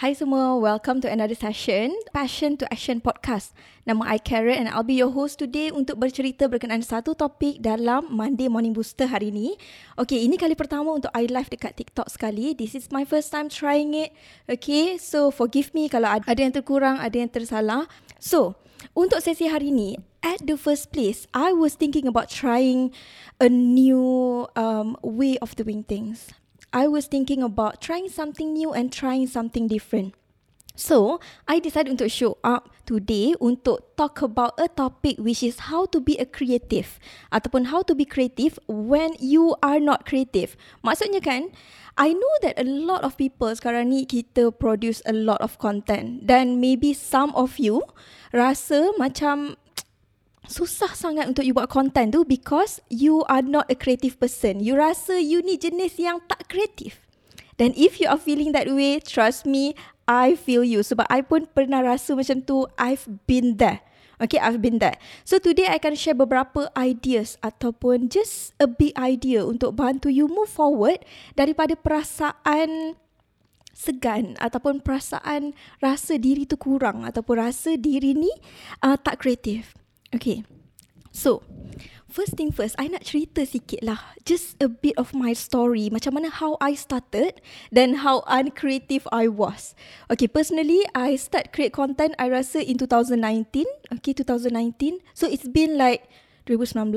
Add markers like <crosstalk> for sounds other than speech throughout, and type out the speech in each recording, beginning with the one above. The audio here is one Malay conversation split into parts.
Hai semua, welcome to another session Passion to Action Podcast. Nama I Karen and I'll be your host today untuk bercerita berkenaan satu topik dalam Monday Morning Booster hari ini. Okay, ini kali pertama untuk I live dekat TikTok sekali. This is my first time trying it. Okay, so forgive me kalau ada yang terkurang, ada yang tersalah. So, untuk sesi hari ini, at the first place, I was thinking about trying a new um, way of doing things. I was thinking about trying something new and trying something different. So, I decided untuk show up today untuk talk about a topic which is how to be a creative ataupun how to be creative when you are not creative. Maksudnya kan, I know that a lot of people sekarang ni kita produce a lot of content dan maybe some of you rasa macam susah sangat untuk you buat content tu because you are not a creative person. You rasa you ni jenis yang tak kreatif. Dan if you are feeling that way, trust me, I feel you. Sebab I pun pernah rasa macam tu. I've been there. Okay, I've been there. So today I akan share beberapa ideas ataupun just a big idea untuk bantu you move forward daripada perasaan segan ataupun perasaan rasa diri tu kurang ataupun rasa diri ni uh, tak kreatif. Okay. So, first thing first, I nak cerita sikit lah. Just a bit of my story. Macam mana how I started then how uncreative I was. Okay, personally, I start create content, I rasa in 2019. Okay, 2019. So, it's been like 2019,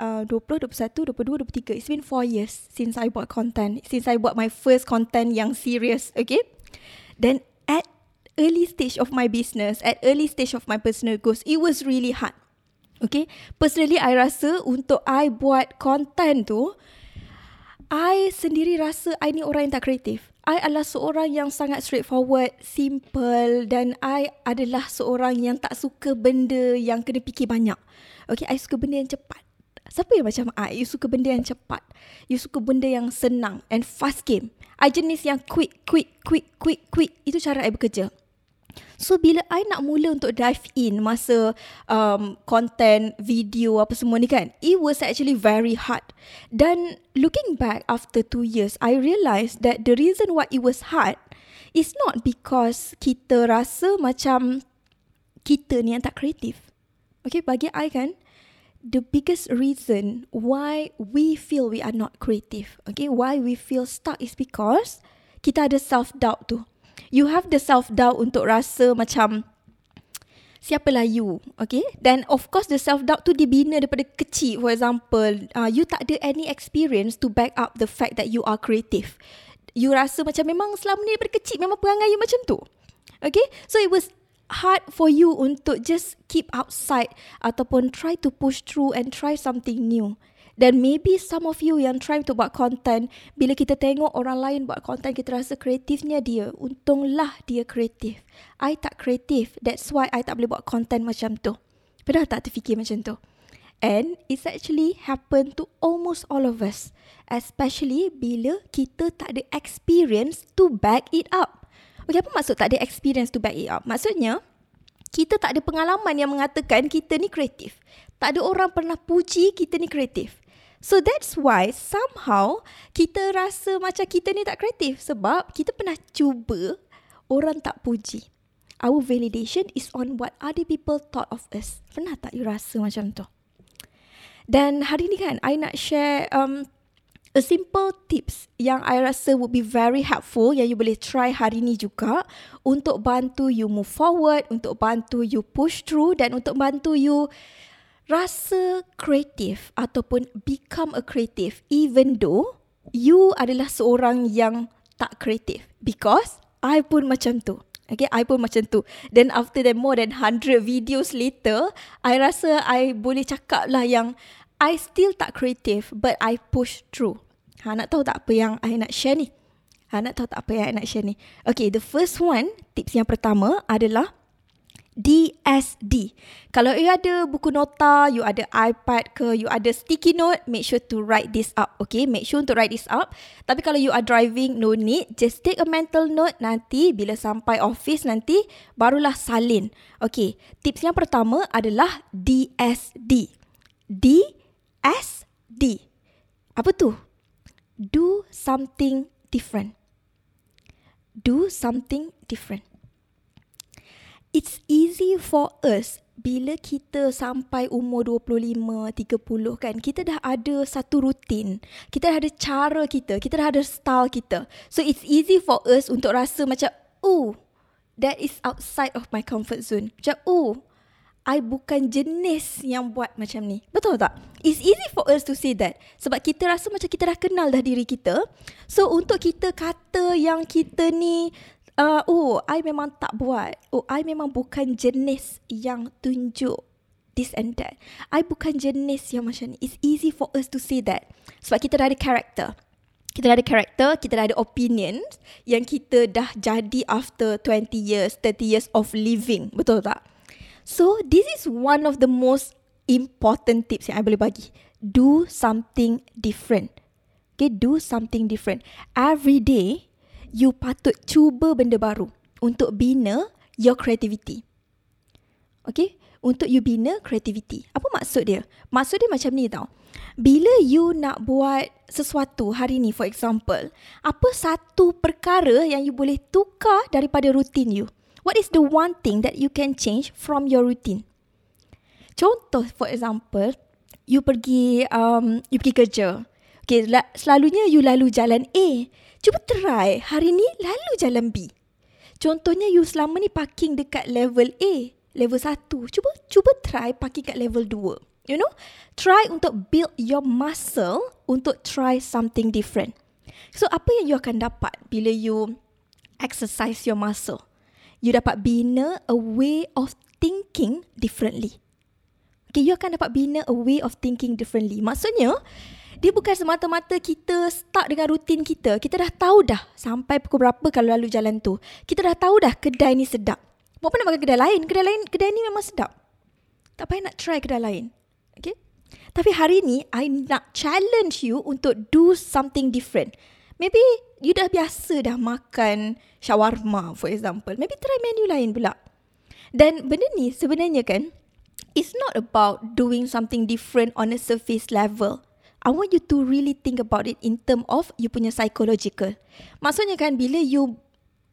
uh, 20, 21, 22, 23. It's been four years since I buat content. Since I buat my first content yang serious. Okay. Then, at early stage of my business, at early stage of my personal goals, it was really hard. Okay, personally I rasa untuk I buat content tu, I sendiri rasa I ni orang yang tak kreatif. I adalah seorang yang sangat straightforward, simple dan I adalah seorang yang tak suka benda yang kena fikir banyak. Okay, I suka benda yang cepat. Siapa yang macam I? You suka benda yang cepat. You suka benda yang senang and fast game. I jenis yang quick, quick, quick, quick, quick. Itu cara I bekerja. So bila I nak mula untuk dive in masa um, content, video apa semua ni kan, it was actually very hard. Dan looking back after two years, I realised that the reason why it was hard is not because kita rasa macam kita ni yang tak kreatif. Okay, bagi I kan, the biggest reason why we feel we are not creative, okay, why we feel stuck is because kita ada self-doubt tu you have the self doubt untuk rasa macam siapalah you? Okay? Then of course the self doubt tu dibina daripada kecil. For example uh, you tak ada any experience to back up the fact that you are creative. You rasa macam memang selama ni daripada kecil memang perangai you macam tu. Okay? So it was hard for you untuk just keep outside ataupun try to push through and try something new dan maybe some of you yang try to buat content, bila kita tengok orang lain buat content, kita rasa kreatifnya dia. Untunglah dia kreatif. I tak kreatif. That's why I tak boleh buat content macam tu. Pernah tak terfikir macam tu? And it's actually happen to almost all of us. Especially bila kita tak ada experience to back it up. Okay, apa maksud tak ada experience to back it up? Maksudnya, kita tak ada pengalaman yang mengatakan kita ni kreatif. Tak ada orang pernah puji kita ni kreatif. So that's why somehow kita rasa macam kita ni tak kreatif sebab kita pernah cuba orang tak puji. Our validation is on what other people thought of us. Pernah tak you rasa macam tu? Dan hari ni kan, I nak share um, a simple tips yang I rasa would be very helpful yang you boleh try hari ni juga untuk bantu you move forward, untuk bantu you push through dan untuk bantu you rasa kreatif ataupun become a creative even though you adalah seorang yang tak kreatif because I pun macam tu. Okay, I pun macam tu. Then after that more than 100 videos later, I rasa I boleh cakap lah yang I still tak kreatif but I push through. Ha, nak tahu tak apa yang I nak share ni? Ha, nak tahu tak apa yang I nak share ni? Okay, the first one, tips yang pertama adalah DSD. Kalau you ada buku nota, you ada iPad ke, you ada sticky note, make sure to write this up. Okay, make sure to write this up. Tapi kalau you are driving, no need. Just take a mental note nanti bila sampai office nanti, barulah salin. Okay, tips yang pertama adalah DSD. DSD. Apa tu? Do something different. Do something different it's easy for us bila kita sampai umur 25, 30 kan, kita dah ada satu rutin. Kita dah ada cara kita, kita dah ada style kita. So it's easy for us untuk rasa macam, oh, that is outside of my comfort zone. Macam, oh, I bukan jenis yang buat macam ni. Betul tak? It's easy for us to say that. Sebab kita rasa macam kita dah kenal dah diri kita. So untuk kita kata yang kita ni uh, oh, I memang tak buat. Oh, I memang bukan jenis yang tunjuk this and that. I bukan jenis yang macam ni. It's easy for us to say that. Sebab kita dah ada character. Kita dah ada character, kita dah ada opinion yang kita dah jadi after 20 years, 30 years of living. Betul tak? So, this is one of the most important tips yang I boleh bagi. Do something different. Okay, do something different. Every day, you patut cuba benda baru untuk bina your creativity. Okay? Untuk you bina creativity. Apa maksud dia? Maksud dia macam ni tau. Bila you nak buat sesuatu hari ni, for example, apa satu perkara yang you boleh tukar daripada rutin you? What is the one thing that you can change from your routine? Contoh, for example, you pergi um, you pergi kerja. Okay, selalunya you lalu jalan A. Cuba try hari ni lalu jalan B. Contohnya you selama ni parking dekat level A, level 1. Cuba cuba try parking kat level 2. You know? Try untuk build your muscle untuk try something different. So apa yang you akan dapat bila you exercise your muscle? You dapat bina a way of thinking differently. Okay, you akan dapat bina a way of thinking differently. Maksudnya, dia bukan semata-mata kita start dengan rutin kita. Kita dah tahu dah sampai pukul berapa kalau lalu jalan tu. Kita dah tahu dah kedai ni sedap. Apa nak makan kedai lain? Kedai lain, kedai ni memang sedap. Tak payah nak try kedai lain. Okay? Tapi hari ni, I nak challenge you untuk do something different. Maybe you dah biasa dah makan shawarma for example. Maybe try menu lain pula. Dan benda ni sebenarnya kan, it's not about doing something different on a surface level. I want you to really think about it in term of you punya psychological. Maksudnya kan bila you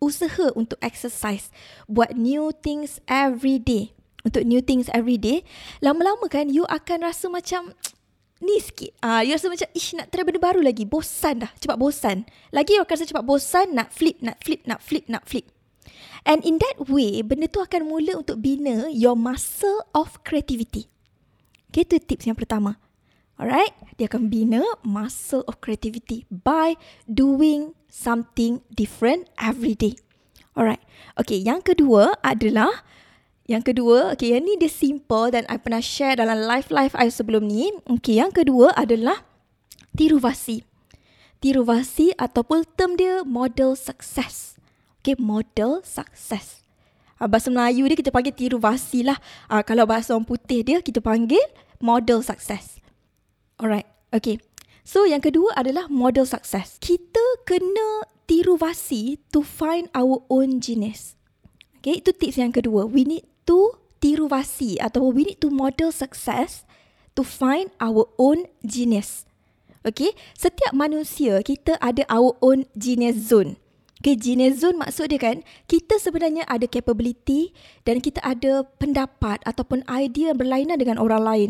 usaha untuk exercise, buat new things every day, untuk new things every day, lama-lama kan you akan rasa macam <tsk> ni sikit. Ah, uh, you rasa macam ish nak try benda baru lagi, bosan dah, cepat bosan. Lagi you akan rasa cepat bosan nak flip, nak flip, nak flip, nak flip. And in that way, benda tu akan mula untuk bina your muscle of creativity. Okay, itu tips yang pertama. Alright, dia akan bina muscle of creativity by doing something different every day. Alright, okay, yang kedua adalah yang kedua, okay, yang ni dia simple dan I pernah share dalam live-live I sebelum ni. Okay, yang kedua adalah tiruvasi. Tiruvasi ataupun term dia model success. Okay, model success. Uh, bahasa Melayu dia kita panggil tiruvasi lah. Uh, kalau bahasa orang putih dia kita panggil model success. Alright, okay. So yang kedua adalah model success. Kita kena tiru vasi to find our own genius. Okay, itu tips yang kedua. We need to tiru vasi atau we need to model success to find our own genius. Okay, setiap manusia kita ada our own genius zone. Okay, genius zone maksud dia kan, kita sebenarnya ada capability dan kita ada pendapat ataupun idea yang berlainan dengan orang lain.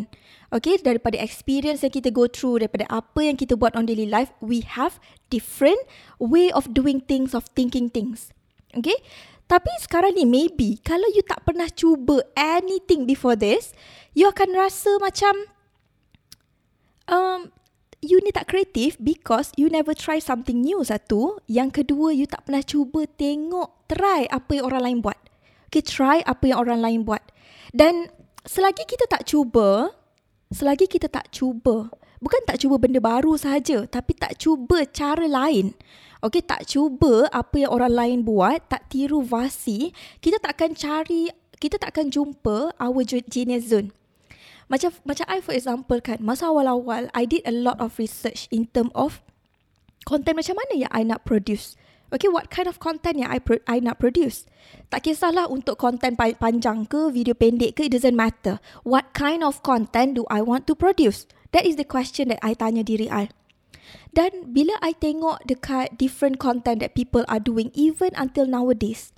Okay, daripada experience yang kita go through, daripada apa yang kita buat on daily life, we have different way of doing things, of thinking things. Okay, tapi sekarang ni maybe kalau you tak pernah cuba anything before this, you akan rasa macam um, you ni tak kreatif because you never try something new satu. Yang kedua, you tak pernah cuba tengok, try apa yang orang lain buat. Okay, try apa yang orang lain buat. Dan selagi kita tak cuba, selagi kita tak cuba, bukan tak cuba benda baru sahaja, tapi tak cuba cara lain. Okay, tak cuba apa yang orang lain buat, tak tiru vasi, kita tak akan cari kita tak akan jumpa our genius zone. Macam macam I for example kan, masa awal-awal I did a lot of research in term of content macam mana yang I nak produce. Okay, what kind of content yang I pro- I nak produce? Tak kisahlah untuk content panjang ke, video pendek ke, it doesn't matter. What kind of content do I want to produce? That is the question that I tanya diri I. Dan bila I tengok dekat different content that people are doing, even until nowadays,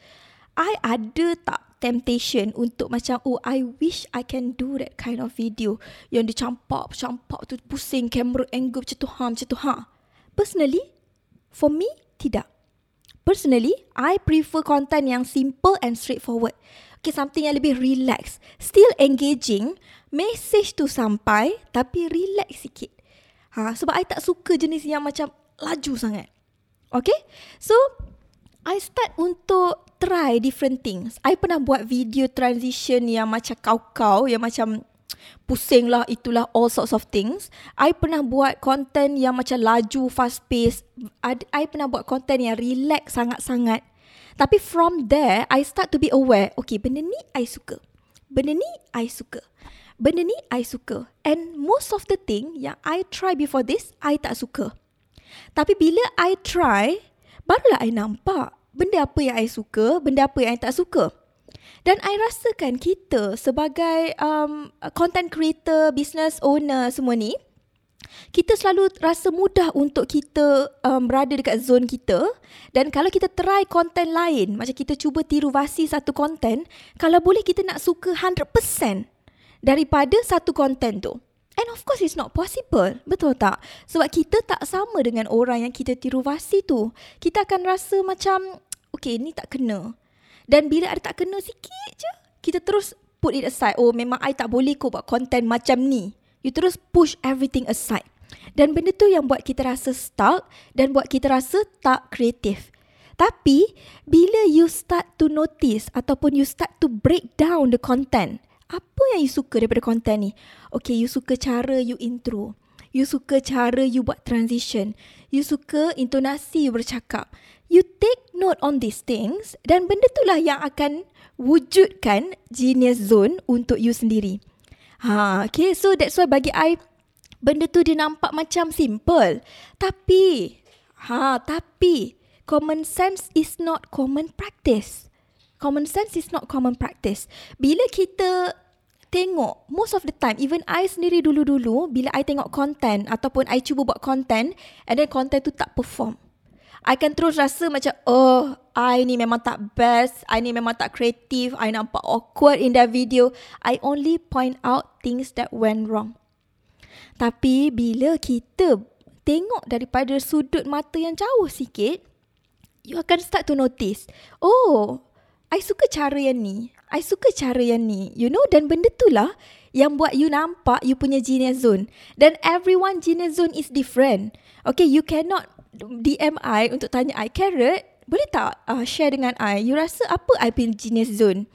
I ada tak temptation untuk macam oh I wish I can do that kind of video. Yang dicampak campak tu pusing camera angle macam tu ha macam tu ha. Personally for me tidak. Personally I prefer content yang simple and straightforward. Okay something yang lebih relax. Still engaging message tu sampai tapi relax sikit. Ha sebab I tak suka jenis yang macam laju sangat. Okay? So I start untuk try different things. I pernah buat video transition yang macam kau-kau, yang macam pusing lah, itulah all sorts of things. I pernah buat content yang macam laju, fast pace. I pernah buat content yang relax sangat-sangat. Tapi from there, I start to be aware, okay, benda ni I suka. Benda ni I suka. Benda ni I suka. And most of the thing yang I try before this, I tak suka. Tapi bila I try, barulah I nampak benda apa yang I suka, benda apa yang I tak suka. Dan I rasakan kita sebagai um, content creator, business owner semua ni, kita selalu rasa mudah untuk kita um, berada dekat zone kita dan kalau kita try content lain, macam kita cuba tiru vasi satu content, kalau boleh kita nak suka 100% daripada satu content tu. And of course it's not possible. Betul tak? Sebab kita tak sama dengan orang yang kita tiru vasi tu. Kita akan rasa macam, okay ni tak kena. Dan bila ada tak kena sikit je, kita terus put it aside. Oh memang I tak boleh kau buat content macam ni. You terus push everything aside. Dan benda tu yang buat kita rasa stuck dan buat kita rasa tak kreatif. Tapi bila you start to notice ataupun you start to break down the content, apa yang you suka daripada konten ni? Okay, you suka cara you intro. You suka cara you buat transition. You suka intonasi you bercakap. You take note on these things dan benda tu lah yang akan wujudkan genius zone untuk you sendiri. Ha, okay, so that's why bagi I, benda tu dia nampak macam simple. Tapi, ha, tapi, common sense is not common practice common sense is not common practice. Bila kita tengok, most of the time, even I sendiri dulu-dulu, bila I tengok content ataupun I cuba buat content and then content tu tak perform. I can terus rasa macam, oh, I ni memang tak best, I ni memang tak kreatif, I nampak awkward in that video. I only point out things that went wrong. Tapi bila kita tengok daripada sudut mata yang jauh sikit, you akan start to notice, oh, I suka cara yang ni. I suka cara yang ni. You know, dan benda tu lah yang buat you nampak you punya genius zone. Dan everyone genius zone is different. Okay, you cannot DM I untuk tanya I, Carrot, boleh tak uh, share dengan I? You rasa apa I punya genius zone?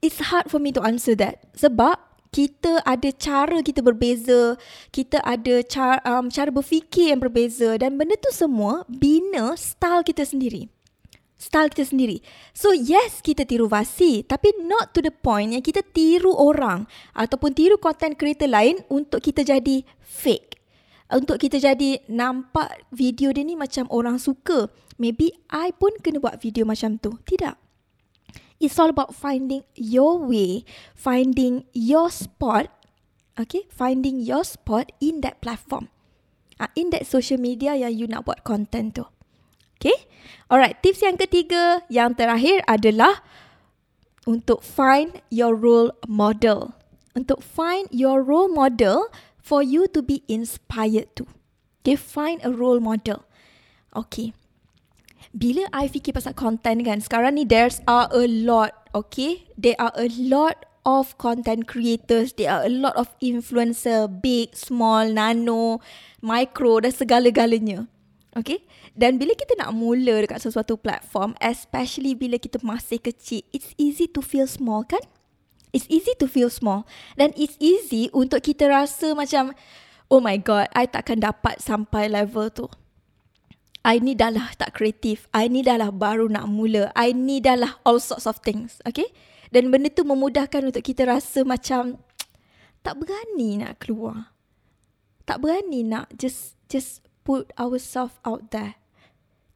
It's hard for me to answer that. Sebab kita ada cara kita berbeza, kita ada cara, um, cara berfikir yang berbeza dan benda tu semua bina style kita sendiri style kita sendiri. So yes, kita tiru Vasi tapi not to the point yang kita tiru orang ataupun tiru content creator lain untuk kita jadi fake. Untuk kita jadi nampak video dia ni macam orang suka. Maybe I pun kena buat video macam tu. Tidak. It's all about finding your way, finding your spot, okay, finding your spot in that platform, uh, in that social media yang you nak buat content tu. Okay. Alright, tips yang ketiga, yang terakhir adalah untuk find your role model. Untuk find your role model for you to be inspired to. Okay, find a role model. Okay. Bila I fikir pasal content kan, sekarang ni there's are a lot, okay? There are a lot of content creators, there are a lot of influencer, big, small, nano, micro dan segala-galanya. Okay? Dan bila kita nak mula dekat sesuatu platform, especially bila kita masih kecil, it's easy to feel small kan? It's easy to feel small. Dan it's easy untuk kita rasa macam, oh my god, I takkan dapat sampai level tu. I ni dah lah tak kreatif. I ni dah lah baru nak mula. I ni dah lah all sorts of things. Okay? Dan benda tu memudahkan untuk kita rasa macam <tsk> tak berani nak keluar. Tak berani nak just just put ourselves out there.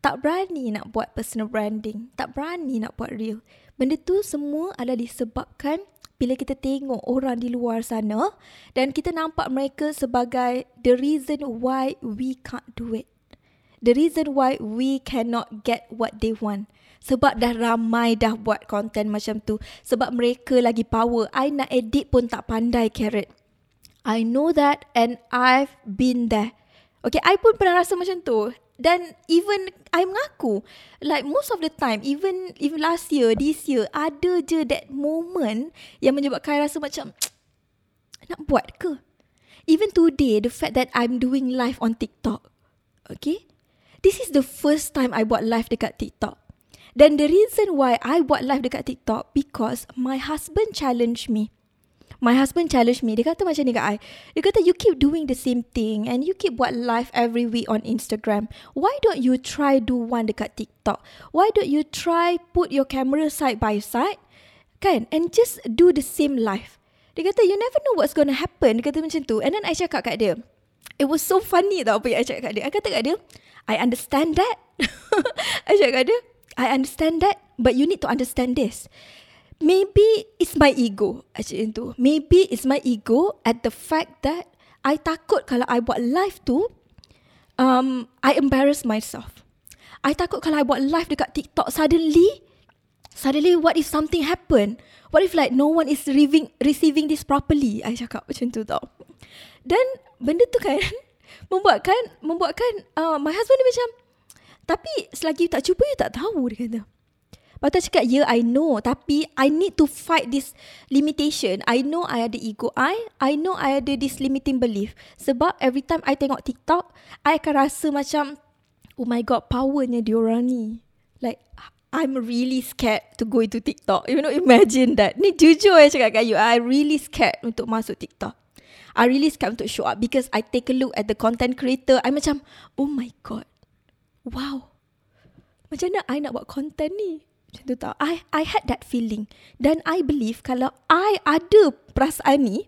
Tak berani nak buat personal branding. Tak berani nak buat real. Benda tu semua adalah disebabkan bila kita tengok orang di luar sana dan kita nampak mereka sebagai the reason why we can't do it. The reason why we cannot get what they want. Sebab dah ramai dah buat konten macam tu. Sebab mereka lagi power. I nak edit pun tak pandai carrot. I know that and I've been there. Okay, I pun pernah rasa macam tu. Dan even I mengaku like most of the time even even last year this year ada je that moment yang menyebabkan I rasa macam <tsk> nak buat ke? Even today the fact that I'm doing live on TikTok. Okay? This is the first time I buat live dekat TikTok. Dan the reason why I buat live dekat TikTok because my husband challenge me. My husband challenge me. Dia kata macam ni kat I. Dia kata you keep doing the same thing and you keep buat live every week on Instagram. Why don't you try do one dekat TikTok? Why don't you try put your camera side by side? Kan? And just do the same live. Dia kata you never know what's going to happen. Dia kata macam tu. And then I cakap kat dia. It was so funny tau apa yang I cakap kat dia. I kata kat dia, I understand that. <laughs> I cakap kat dia, I understand that, but you need to understand this. Maybe it's my ego actually itu. Maybe it's my ego at the fact that I takut kalau I buat live tu, um, I embarrass myself. I takut kalau I buat live dekat TikTok suddenly, suddenly what if something happen? What if like no one is receiving receiving this properly? I cakap macam tu tau. Dan benda tu kan <laughs> membuatkan membuatkan uh, my husband ni macam tapi selagi you tak cuba, you tak tahu, dia kata. Lepas tu cakap, yeah, I know. Tapi, I need to fight this limitation. I know I ada ego I. I know I ada this limiting belief. Sebab every time I tengok TikTok, I akan rasa macam, oh my god, powernya diorang ni. Like, I'm really scared to go into TikTok. You know, imagine that. Ni jujur saya cakap kat you. I really scared untuk masuk TikTok. I really scared untuk show up because I take a look at the content creator. I macam, oh my god wow, macam mana I nak buat content ni? Macam tu tau. I, I had that feeling. Dan I believe kalau I ada perasaan ni,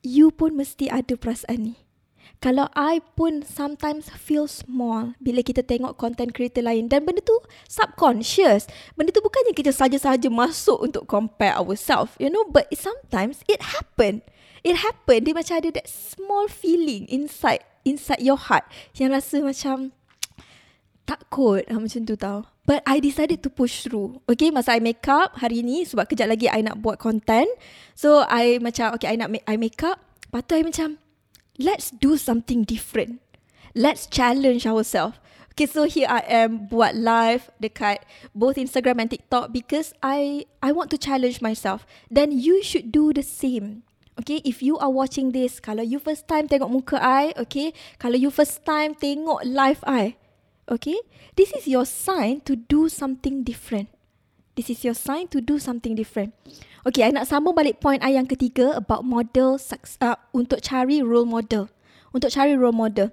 you pun mesti ada perasaan ni. Kalau I pun sometimes feel small bila kita tengok content creator lain dan benda tu subconscious. Benda tu bukannya kita saja-saja masuk untuk compare ourselves, you know, but sometimes it happen. It happen. Dia macam ada that small feeling inside inside your heart yang rasa macam takut ha, macam tu tau. But I decided to push through. Okay, masa I make up hari ni sebab kejap lagi I nak buat content. So I macam okay I nak make, I make up. Lepas tu I macam let's do something different. Let's challenge ourselves. Okay, so here I am buat live dekat both Instagram and TikTok because I I want to challenge myself. Then you should do the same. Okay, if you are watching this, kalau you first time tengok muka I, okay, kalau you first time tengok live I, Okay, this is your sign to do something different. This is your sign to do something different. Okay, I nak sambung balik point I yang ketiga about model uh, untuk cari role model. Untuk cari role model.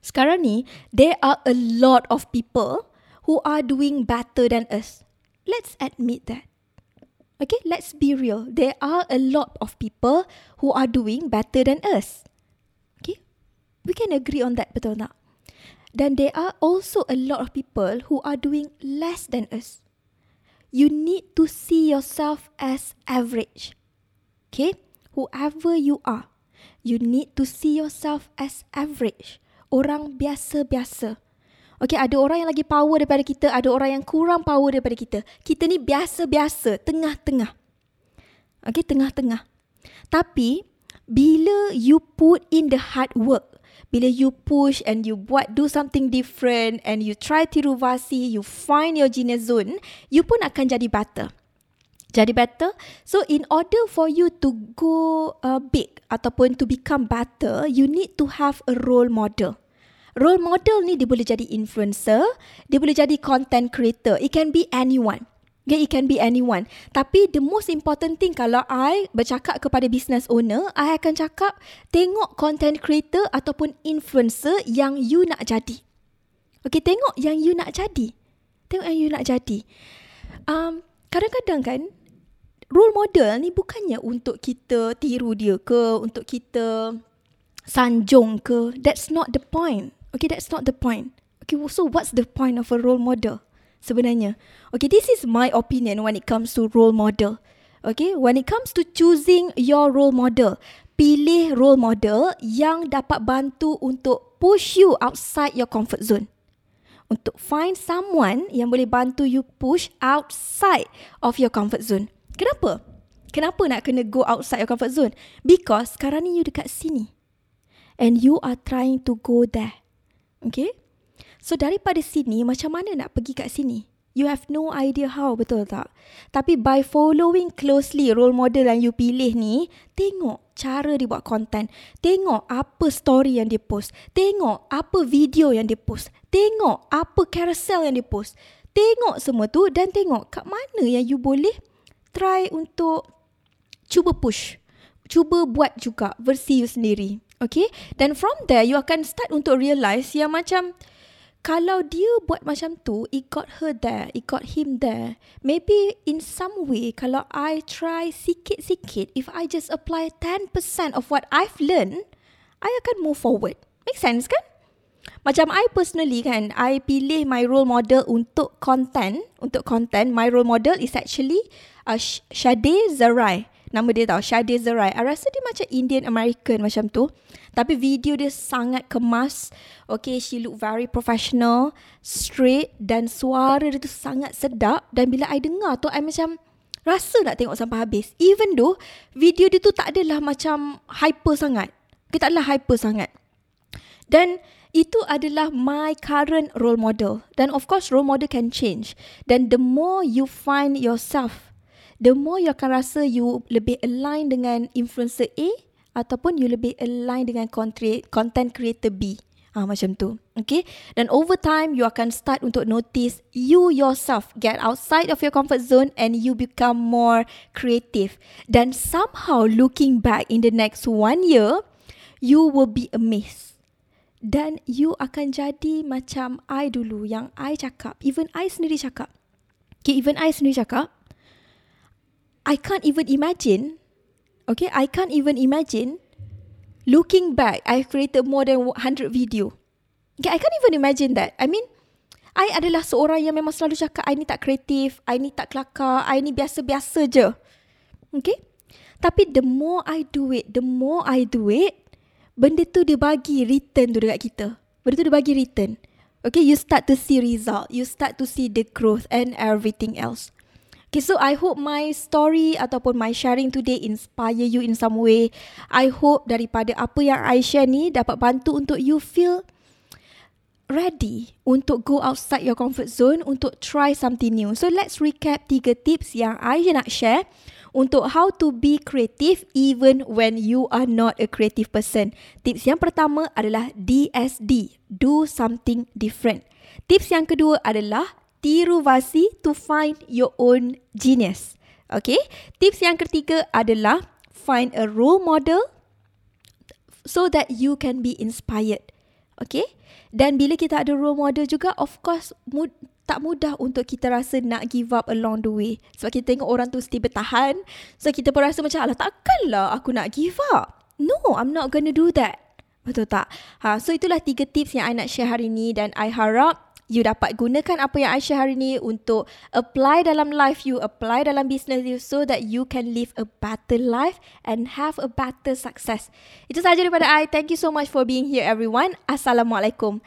Sekarang ni, there are a lot of people who are doing better than us. Let's admit that. Okay, let's be real. There are a lot of people who are doing better than us. Okay, we can agree on that, betul tak? Then there are also a lot of people who are doing less than us. You need to see yourself as average. Okay? Whoever you are, you need to see yourself as average. Orang biasa-biasa. Okay, ada orang yang lagi power daripada kita, ada orang yang kurang power daripada kita. Kita ni biasa-biasa, tengah-tengah. Okay, tengah-tengah. Tapi, bila you put in the hard work, bila you push and you buat do something different and you try tiruvasi, you find your genius zone, you pun akan jadi better. Jadi better. So in order for you to go uh, big ataupun to become better, you need to have a role model. Role model ni dia boleh jadi influencer, dia boleh jadi content creator. It can be anyone. Okay, it can be anyone. Tapi the most important thing kalau I bercakap kepada business owner, I akan cakap tengok content creator ataupun influencer yang you nak jadi. Okay, tengok yang you nak jadi. Tengok yang you nak jadi. Um, kadang-kadang kan, role model ni bukannya untuk kita tiru dia ke, untuk kita sanjung ke. That's not the point. Okay, that's not the point. Okay, so what's the point of a role model sebenarnya? Okay, this is my opinion when it comes to role model. Okay, when it comes to choosing your role model, pilih role model yang dapat bantu untuk push you outside your comfort zone untuk find someone yang boleh bantu you push outside of your comfort zone. Kenapa? Kenapa nak kena go outside your comfort zone? Because sekarang ni you dekat sini. And you are trying to go there. Okay? So daripada sini, macam mana nak pergi kat sini? You have no idea how, betul tak? Tapi by following closely role model yang you pilih ni, tengok cara dia buat content. Tengok apa story yang dia post. Tengok apa video yang dia post. Tengok apa carousel yang dia post. Tengok semua tu dan tengok kat mana yang you boleh try untuk cuba push. Cuba buat juga versi you sendiri. Okay? Dan from there, you akan start untuk realise yang macam kalau dia buat macam tu, it got her there, it got him there. Maybe in some way, kalau I try sikit-sikit, if I just apply 10% of what I've learned, I akan move forward. Make sense kan? Macam I personally kan, I pilih my role model untuk content. Untuk content, my role model is actually uh, Shade Zerai. Nama dia tau, Shade Zerai. I rasa dia macam Indian American macam tu. Tapi video dia sangat kemas. Okay, she look very professional, straight dan suara dia tu sangat sedap. Dan bila I dengar tu, I macam rasa nak tengok sampai habis. Even though video dia tu tak adalah macam hyper sangat. Kita adalah hyper sangat. Dan itu adalah my current role model. Dan of course role model can change. Dan the more you find yourself the more you akan rasa you lebih align dengan influencer A ataupun you lebih align dengan content creator B. Ah macam tu. Okay? Dan over time you akan start untuk notice you yourself get outside of your comfort zone and you become more creative. Dan somehow looking back in the next one year, you will be amazed. Dan you akan jadi macam I dulu yang I cakap. Even I sendiri cakap. Okay, even I sendiri cakap. I can't even imagine. Okay, I can't even imagine. Looking back, I've created more than 100 video. Okay, I can't even imagine that. I mean, I adalah seorang yang memang selalu cakap, I ni tak kreatif, I ni tak kelakar, I ni biasa-biasa je. Okay? Tapi the more I do it, the more I do it, benda tu dia bagi return tu dekat kita. Benda tu dia bagi return. Okay, you start to see result. You start to see the growth and everything else. Okay, so I hope my story ataupun my sharing today inspire you in some way. I hope daripada apa yang I share ni dapat bantu untuk you feel ready untuk go outside your comfort zone untuk try something new. So let's recap tiga tips yang I nak share untuk how to be creative even when you are not a creative person. Tips yang pertama adalah DSD, do something different. Tips yang kedua adalah tiru Vasi to find your own genius. Okay. Tips yang ketiga adalah find a role model so that you can be inspired. Okay. Dan bila kita ada role model juga, of course, mud- tak mudah untuk kita rasa nak give up along the way. Sebab kita tengok orang tu mesti bertahan. So kita pun rasa macam, alah takkanlah aku nak give up. No, I'm not gonna do that. Betul tak? Ha, so itulah tiga tips yang I nak share hari ni dan I harap you dapat gunakan apa yang Aisyah hari ni untuk apply dalam life you, apply dalam business you so that you can live a better life and have a better success. Itu sahaja daripada I. Thank you so much for being here everyone. Assalamualaikum.